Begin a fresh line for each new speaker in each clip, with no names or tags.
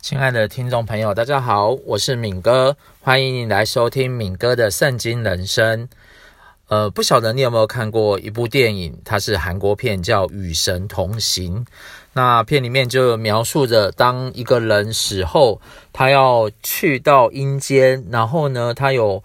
亲爱的听众朋友，大家好，我是敏哥，欢迎你来收听敏哥的圣经人生。呃，不晓得你有没有看过一部电影，它是韩国片，叫《与神同行》。那片里面就描述着，当一个人死后，他要去到阴间，然后呢，他有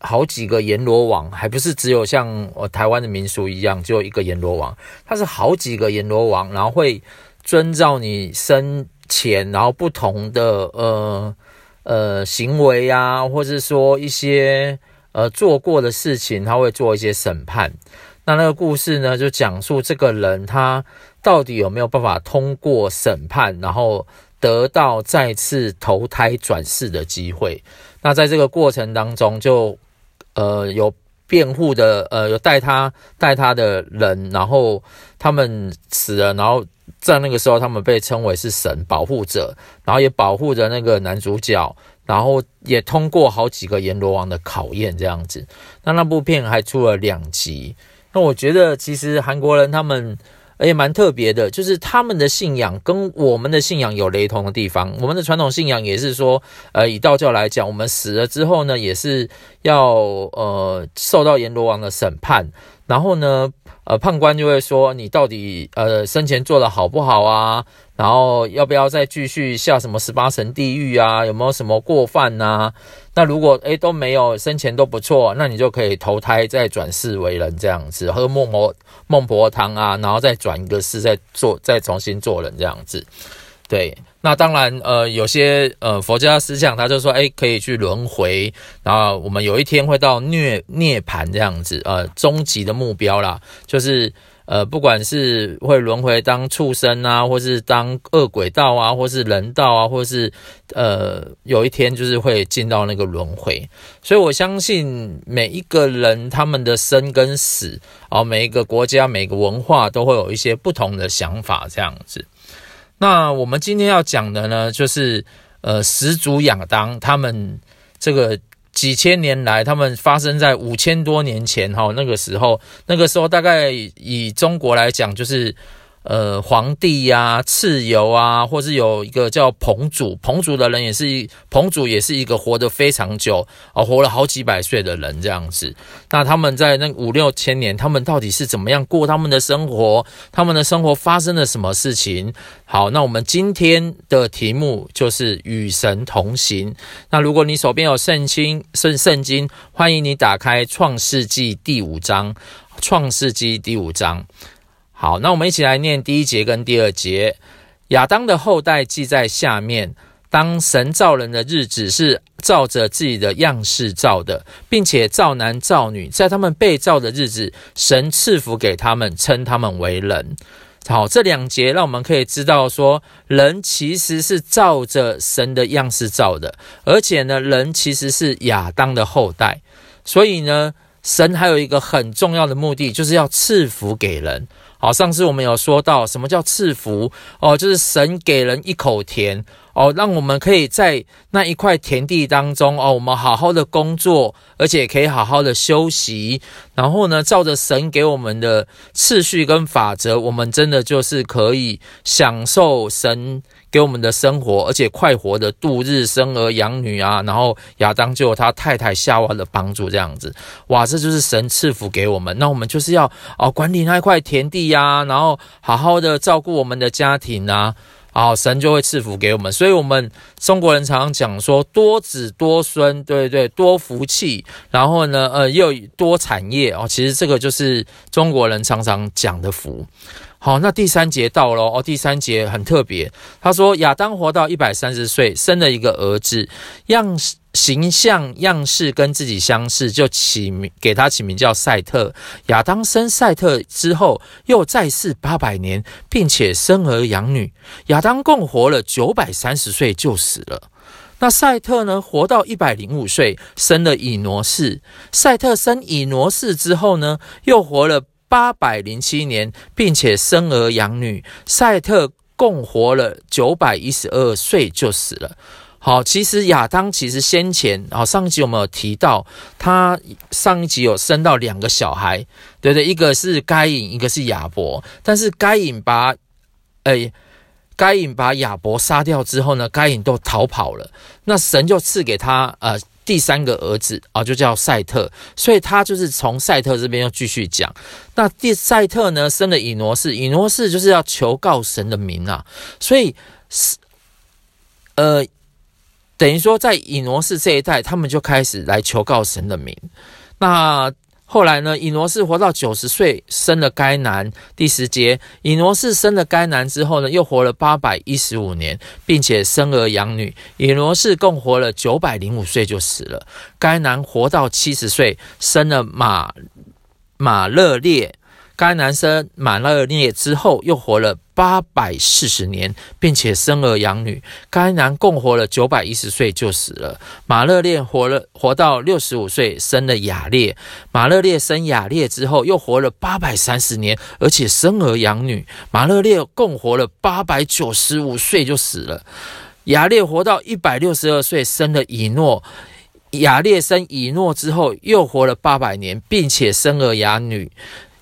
好几个阎罗王，还不是只有像我台湾的民俗一样，只有一个阎罗王，他是好几个阎罗王，然后会遵照你生钱，然后不同的呃呃行为啊，或是说一些呃做过的事情，他会做一些审判。那那个故事呢，就讲述这个人他到底有没有办法通过审判，然后得到再次投胎转世的机会。那在这个过程当中就，就呃有辩护的，呃有带他带他的人，然后他们死了，然后。在那个时候，他们被称为是神保护者，然后也保护着那个男主角，然后也通过好几个阎罗王的考验，这样子。那那部片还出了两集。那我觉得，其实韩国人他们也蛮特别的，就是他们的信仰跟我们的信仰有雷同的地方。我们的传统信仰也是说，呃，以道教来讲，我们死了之后呢，也是要呃受到阎罗王的审判，然后呢。呃，判官就会说你到底呃生前做的好不好啊？然后要不要再继续下什么十八层地狱啊？有没有什么过犯呐？那如果诶都没有，生前都不错，那你就可以投胎再转世为人这样子，喝孟婆孟婆汤啊，然后再转一个世再做再重新做人这样子，对。那当然，呃，有些呃佛家思想，他就说，诶，可以去轮回，然后我们有一天会到涅涅槃这样子，呃，终极的目标啦，就是呃，不管是会轮回当畜生啊，或是当恶鬼道啊，或是人道啊，或是呃，有一天就是会进到那个轮回。所以我相信每一个人他们的生跟死，哦，每一个国家、每个文化都会有一些不同的想法这样子。那我们今天要讲的呢，就是呃始祖亚当他们这个几千年来，他们发生在五千多年前哈，那个时候，那个时候大概以中国来讲，就是。呃，皇帝呀、蚩尤啊，或是有一个叫彭祖，彭祖的人也是，彭祖也是一个活得非常久啊，活了好几百岁的人这样子。那他们在那五六千年，他们到底是怎么样过他们的生活？他们的生活发生了什么事情？好，那我们今天的题目就是与神同行。那如果你手边有圣经，圣圣经，欢迎你打开创世纪第五章，创世纪第五章。好，那我们一起来念第一节跟第二节。亚当的后代记在下面。当神造人的日子是照着自己的样式造的，并且造男造女。在他们被造的日子，神赐福给他们，称他们为人。好，这两节让我们可以知道说，人其实是照着神的样式造的，而且呢，人其实是亚当的后代。所以呢，神还有一个很重要的目的，就是要赐福给人。好，上次我们有说到什么叫赐福哦，就是神给人一口田哦，让我们可以在那一块田地当中哦，我们好好的工作，而且可以好好的休息。然后呢，照着神给我们的次序跟法则，我们真的就是可以享受神给我们的生活，而且快活的度日，生儿养女啊。然后亚当就有他太太夏娃的帮助，这样子，哇，这就是神赐福给我们。那我们就是要哦管理那一块田地呀，然后好好的照顾我们的家庭啊，好，神就会赐福给我们。所以，我们中国人常常讲说多子多孙，对对，多福气。然后呢，呃，又多产业哦。其实这个就是中国人常常讲的福。好，那第三节到了哦。第三节很特别，他说亚当活到一百三十岁，生了一个儿子，样形象样式跟自己相似，就起名给他起名叫赛特。亚当生赛特之后，又再世八百年，并且生儿养女。亚当共活了九百三十岁就死了。那赛特呢，活到一百零五岁，生了以挪士。赛特生以挪士之后呢，又活了。八百零七年，并且生儿养女，赛特共活了九百一十二岁就死了。好，其实亚当其实先前，好，上一集我们有提到，他上一集有生到两个小孩，对不对？一个是该隐，一个是亚伯。但是该隐把，哎，该隐把亚伯杀掉之后呢，该隐都逃跑了。那神就赐给他呃第三个儿子啊，就叫赛特。所以他就是从赛特这边又继续讲。那第赛特呢生了以挪士，以挪士就是要求告神的名啊。所以是呃等于说在以挪士这一代，他们就开始来求告神的名。那后来呢，以挪士活到九十岁，生了该男。第十节，以挪士生了该男之后呢，又活了八百一十五年，并且生儿养女。以挪士共活了九百零五岁就死了。该男活到七十岁，生了马马勒列。该男生马勒列之后，又活了八百四十年，并且生儿养女。该男共活了九百一十岁就死了。马勒列活了活到六十五岁，生了雅列。马勒列生雅列之后，又活了八百三十年，而且生儿养女。马勒列共活了八百九十五岁就死了。雅列活到一百六十二岁，生了以诺。雅列生以诺之后，又活了八百年，并且生儿养女。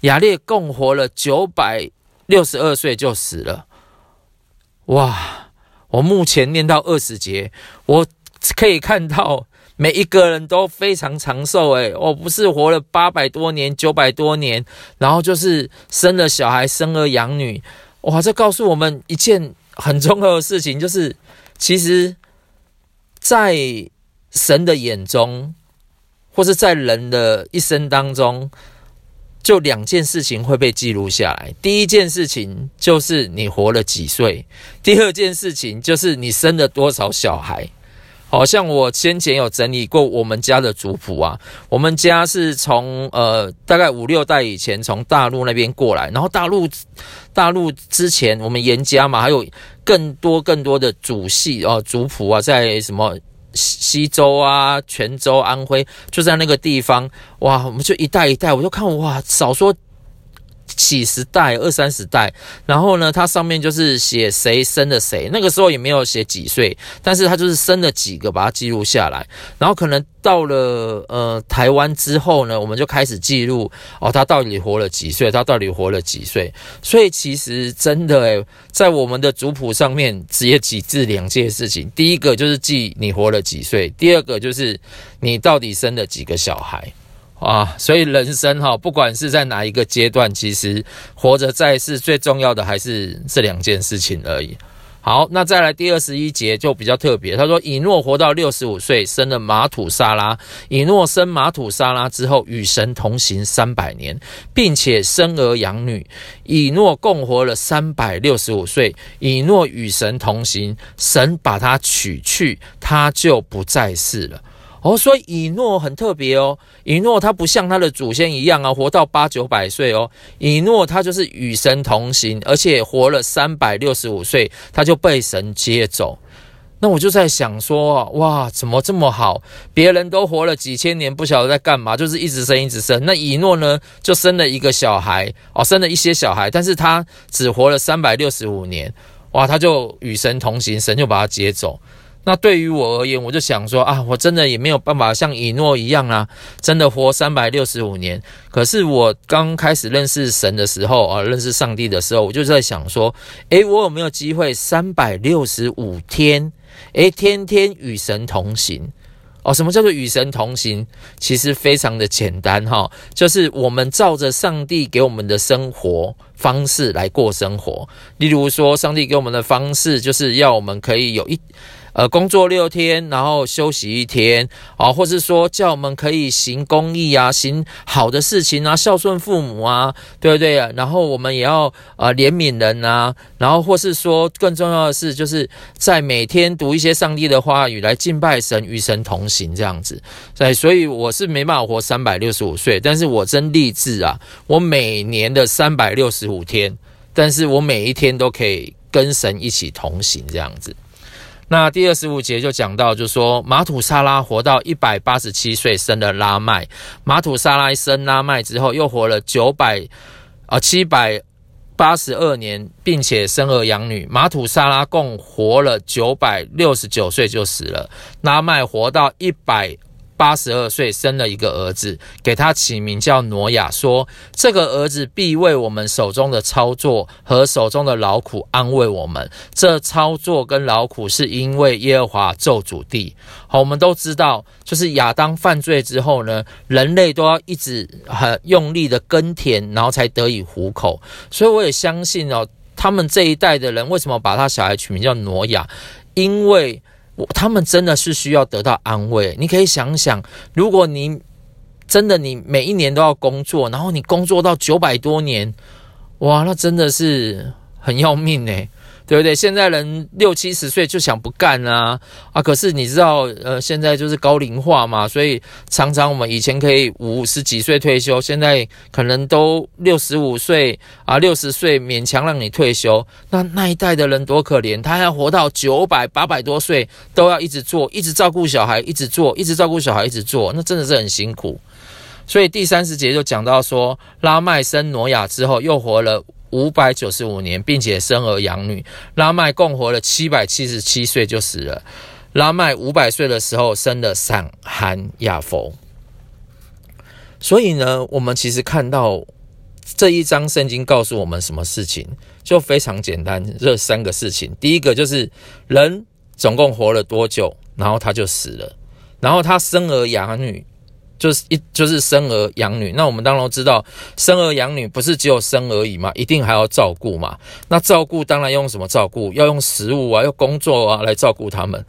亚列共活了九百六十二岁就死了。哇！我目前念到二十节，我可以看到每一个人都非常长寿。诶，我不是活了八百多年、九百多年，然后就是生了小孩、生儿养女。哇！这告诉我们一件很重要的事情，就是其实，在神的眼中，或是在人的一生当中。就两件事情会被记录下来。第一件事情就是你活了几岁，第二件事情就是你生了多少小孩。好像我先前有整理过我们家的族谱啊，我们家是从呃大概五六代以前从大陆那边过来，然后大陆大陆之前我们严家嘛，还有更多更多的祖系哦族谱啊，在什么。西西周啊，泉州、安徽，就在那个地方，哇，我们就一代一代，我就看哇，少说。几十代、二三十代，然后呢，它上面就是写谁生了谁，那个时候也没有写几岁，但是他就是生了几个，把它记录下来。然后可能到了呃台湾之后呢，我们就开始记录哦，他到底活了几岁，他到底活了几岁。所以其实真的诶，在我们的族谱上面只有几字两件事情，第一个就是记你活了几岁，第二个就是你到底生了几个小孩。啊，所以人生哈，不管是在哪一个阶段，其实活着在世最重要的还是这两件事情而已。好，那再来第二十一节就比较特别，他说以诺活到六十五岁，生了玛土沙拉。以诺生玛土沙拉之后，与神同行三百年，并且生儿养女。以诺共活了三百六十五岁。以诺与神同行，神把他娶去，他就不在世了。哦，所以以诺很特别哦。以诺他不像他的祖先一样啊，活到八九百岁哦。以诺他就是与神同行，而且活了三百六十五岁，他就被神接走。那我就在想说，哇，怎么这么好？别人都活了几千年，不晓得在干嘛，就是一直生，一直生。那以诺呢，就生了一个小孩，哦，生了一些小孩，但是他只活了三百六十五年，哇，他就与神同行，神就把他接走。那对于我而言，我就想说啊，我真的也没有办法像以诺一样啊，真的活三百六十五年。可是我刚开始认识神的时候啊，认识上帝的时候，我就在想说，诶，我有没有机会三百六十五天，诶，天天与神同行？哦，什么叫做与神同行？其实非常的简单哈，就是我们照着上帝给我们的生活方式来过生活。例如说，上帝给我们的方式，就是要我们可以有一。呃，工作六天，然后休息一天，啊，或是说叫我们可以行公义啊，行好的事情啊，孝顺父母啊，对不对？然后我们也要呃怜悯人啊，然后或是说更重要的是，就是在每天读一些上帝的话语来敬拜神，与神同行这样子。对，所以我是没办法活三百六十五岁，但是我真励志啊，我每年的三百六十五天，但是我每一天都可以跟神一起同行这样子。那第二十五节就讲到，就说马土沙拉活到一百八十七岁，生了拉麦。马土沙拉生拉麦之后，又活了九百啊七百八十二年，并且生儿养女。马土沙拉共活了九百六十九岁就死了。拉麦活到一百八十二岁生了一个儿子，给他起名叫挪亚，说这个儿子必为我们手中的操作和手中的劳苦安慰我们。这操作跟劳苦是因为耶和华咒诅地。好，我们都知道，就是亚当犯罪之后呢，人类都要一直很用力的耕田，然后才得以糊口。所以我也相信哦，他们这一代的人为什么把他小孩取名叫挪亚？因为他们真的是需要得到安慰。你可以想想，如果你真的你每一年都要工作，然后你工作到九百多年，哇，那真的是很要命诶。对不对？现在人六七十岁就想不干啊啊！可是你知道，呃，现在就是高龄化嘛，所以常常我们以前可以五十几岁退休，现在可能都六十五岁啊，六十岁勉强让你退休。那那一代的人多可怜，他要活到九百八百多岁，都要一直做，一直照顾小孩，一直做，一直照顾小孩，一直做，那真的是很辛苦。所以第三十节就讲到说，拉麦生挪亚之后，又活了。五百九十五年，并且生儿养女。拉麦共活了七百七十七岁就死了。拉麦五百岁的时候生了闪、含、雅弗。所以呢，我们其实看到这一章圣经告诉我们什么事情，就非常简单，这三个事情。第一个就是人总共活了多久，然后他就死了，然后他生儿养女。就是一就是生儿养女，那我们当然知道，生儿养女不是只有生而已嘛，一定还要照顾嘛。那照顾当然用什么照顾？要用食物啊，要工作啊来照顾他们。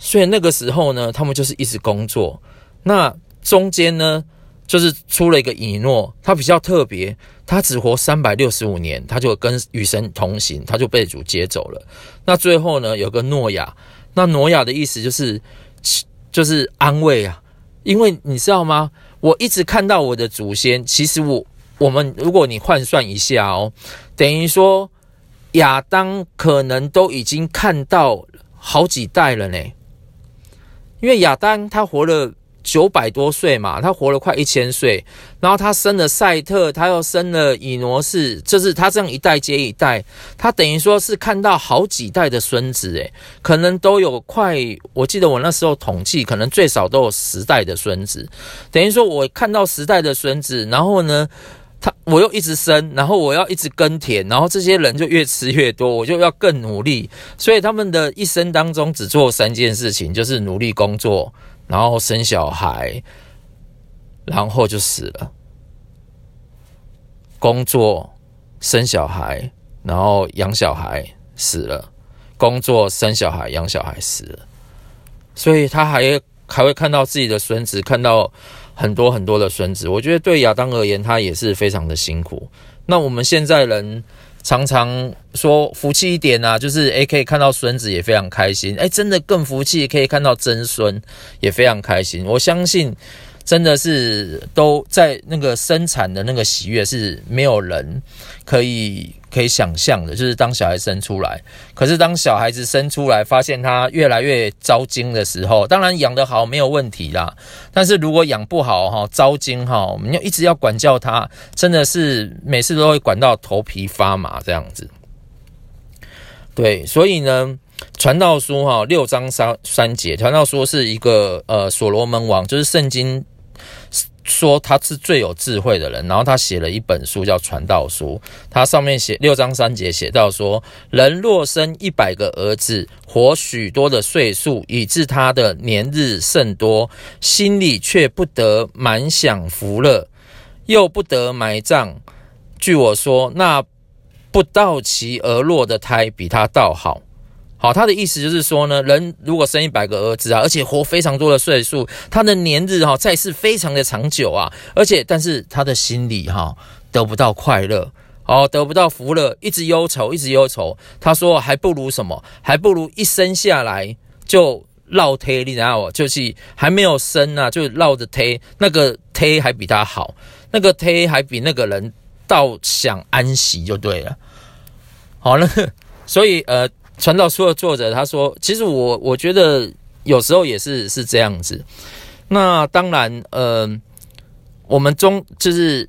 所以那个时候呢，他们就是一直工作。那中间呢，就是出了一个以诺，他比较特别，他只活三百六十五年，他就跟与神同行，他就被主接走了。那最后呢，有个诺亚，那诺亚的意思就是就是安慰啊。因为你知道吗？我一直看到我的祖先，其实我我们如果你换算一下哦，等于说亚当可能都已经看到好几代了呢。因为亚当他活了。九百多岁嘛，他活了快一千岁，然后他生了赛特，他又生了以挪士，就是他这样一代接一代，他等于说是看到好几代的孙子，诶，可能都有快，我记得我那时候统计，可能最少都有十代的孙子，等于说我看到十代的孙子，然后呢，他我又一直生，然后我要一直耕田，然后这些人就越吃越多，我就要更努力，所以他们的一生当中只做三件事情，就是努力工作。然后生小孩，然后就死了。工作、生小孩，然后养小孩，死了。工作、生小孩、养小孩，死了。所以他还还会看到自己的孙子，看到很多很多的孙子。我觉得对亚当而言，他也是非常的辛苦。那我们现在人。常常说福气一点啊，就是诶可以看到孙子也非常开心，诶真的更福气，可以看到曾孙也非常开心。我相信。真的是都在那个生产的那个喜悦是没有人可以可以想象的，就是当小孩生出来，可是当小孩子生出来，发现他越来越糟精的时候，当然养得好没有问题啦，但是如果养不好哈，糟精哈，我们要一直要管教他，真的是每次都会管到头皮发麻这样子。对，所以呢，传道书哈六章三三节，传道书是一个呃所罗门王，就是圣经。说他是最有智慧的人，然后他写了一本书叫《传道书》，他上面写六章三节写到说：人若生一百个儿子，活许多的岁数，以致他的年日甚多，心里却不得满享福乐，又不得埋葬。据我说，那不到期而落的胎，比他倒好。好，他的意思就是说呢，人如果生一百个儿子啊，而且活非常多的岁数，他的年日哈在世非常的长久啊，而且但是他的心里哈得不到快乐，哦，得不到福乐，一直忧愁，一直忧愁。他说还不如什么？还不如一生下来就落胎，你知道？就是还没有生啊，就落着胎，那个胎还比他好，那个胎还比那个人倒想安息就对了。好了，所以呃。传道书的作者他说：“其实我我觉得有时候也是是这样子。那当然，呃，我们中就是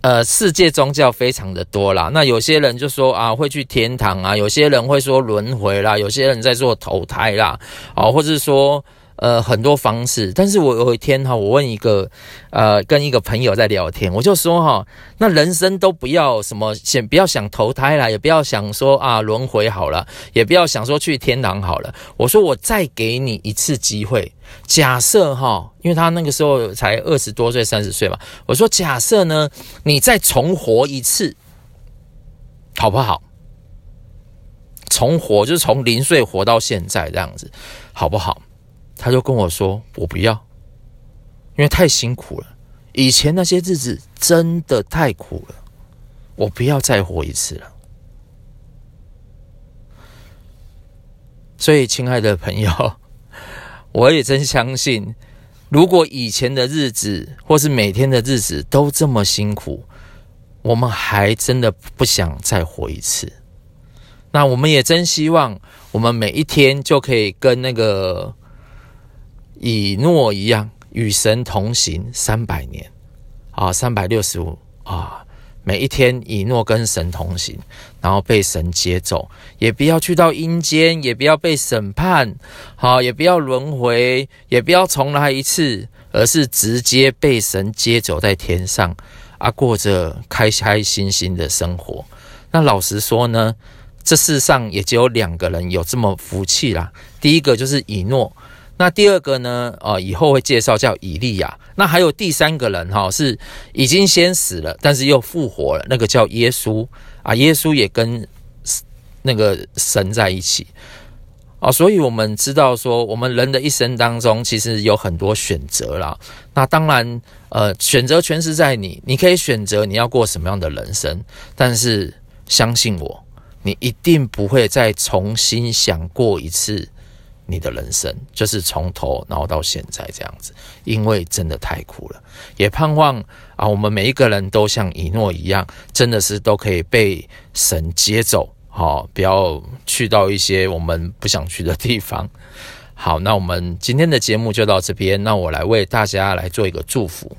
呃，世界宗教非常的多啦。那有些人就说啊，会去天堂啊；有些人会说轮回啦；有些人在做投胎啦，啊，或者是说呃很多方式。但是我有一天哈，我问一个呃跟一个朋友在聊天，我就说哈，那人生都不要什么，先不要想投胎啦，也不要想说啊轮回好了，也不要想说去天堂好了。我说我再给你一次机会，假设哈，因为他那个时候才二十多岁、三十岁嘛，我说假设呢，你再重活一次，好不好？重活就是从零岁活到现在这样子，好不好？他就跟我说：“我不要，因为太辛苦了。以前那些日子真的太苦了，我不要再活一次了。”所以，亲爱的朋友，我也真相信，如果以前的日子或是每天的日子都这么辛苦，我们还真的不想再活一次。那我们也真希望，我们每一天就可以跟那个以诺一样，与神同行三百年啊，三百六十五啊，每一天以诺跟神同行，然后被神接走，也不要去到阴间，也不要被审判，好，也不要轮回，也不要重来一次，而是直接被神接走在天上啊，过着开开心心的生活。那老实说呢，这世上也只有两个人有这么福气啦。第一个就是以诺，那第二个呢？呃，以后会介绍叫以利亚。那还有第三个人哈，是已经先死了，但是又复活了，那个叫耶稣啊。耶稣也跟那个神在一起啊。所以我们知道说，我们人的一生当中其实有很多选择啦。那当然，呃，选择权是在你，你可以选择你要过什么样的人生，但是相信我。你一定不会再重新想过一次你的人生，就是从头然后到现在这样子，因为真的太苦了。也盼望啊，我们每一个人都像以诺一样，真的是都可以被神接走，好，不要去到一些我们不想去的地方。好，那我们今天的节目就到这边，那我来为大家来做一个祝福。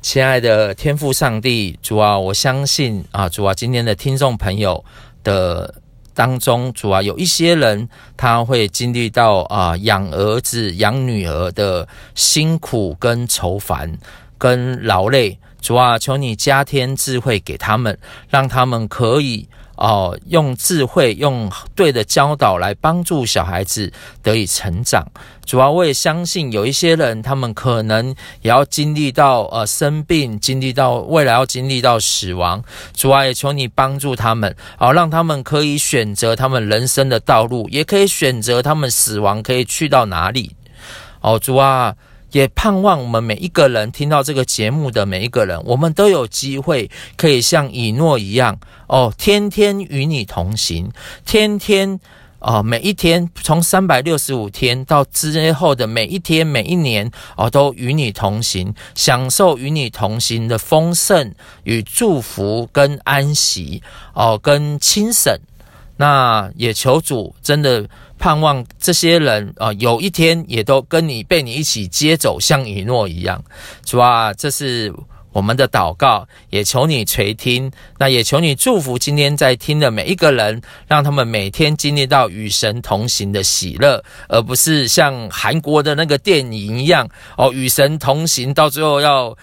亲爱的天父上帝，主啊，我相信啊，主啊，今天的听众朋友的当中，主要，有一些人他会经历到啊养儿子、养女儿的辛苦跟愁烦跟劳累，主啊，求你加添智慧给他们，让他们可以。哦，用智慧、用对的教导来帮助小孩子得以成长。主要我也相信有一些人，他们可能也要经历到呃生病，经历到未来要经历到死亡。主啊，也求你帮助他们，好、让他们可以选择他们人生的道路，也可以选择他们死亡可以去到哪里。哦，主啊。也盼望我们每一个人听到这个节目的每一个人，我们都有机会可以像以诺一样哦，天天与你同行，天天哦，每一天从三百六十五天到之后的每一天每一年哦，都与你同行，享受与你同行的丰盛与祝福跟安息哦，跟清省。那也求主真的。盼望这些人啊，有一天也都跟你被你一起接走，像以诺一样。主啊，这是我们的祷告，也求你垂听。那也求你祝福今天在听的每一个人，让他们每天经历到与神同行的喜乐，而不是像韩国的那个电影一样哦，与神同行到最后要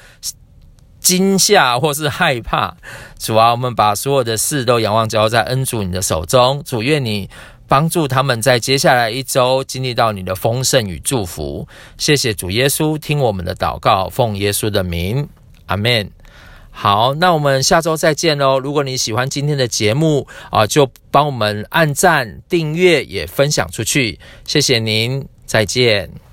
惊吓或是害怕。主啊，我们把所有的事都仰望交在恩主你的手中。主，愿你。帮助他们在接下来一周经历到你的丰盛与祝福。谢谢主耶稣，听我们的祷告，奉耶稣的名，阿门。好，那我们下周再见喽。如果你喜欢今天的节目啊，就帮我们按赞、订阅，也分享出去。谢谢您，再见。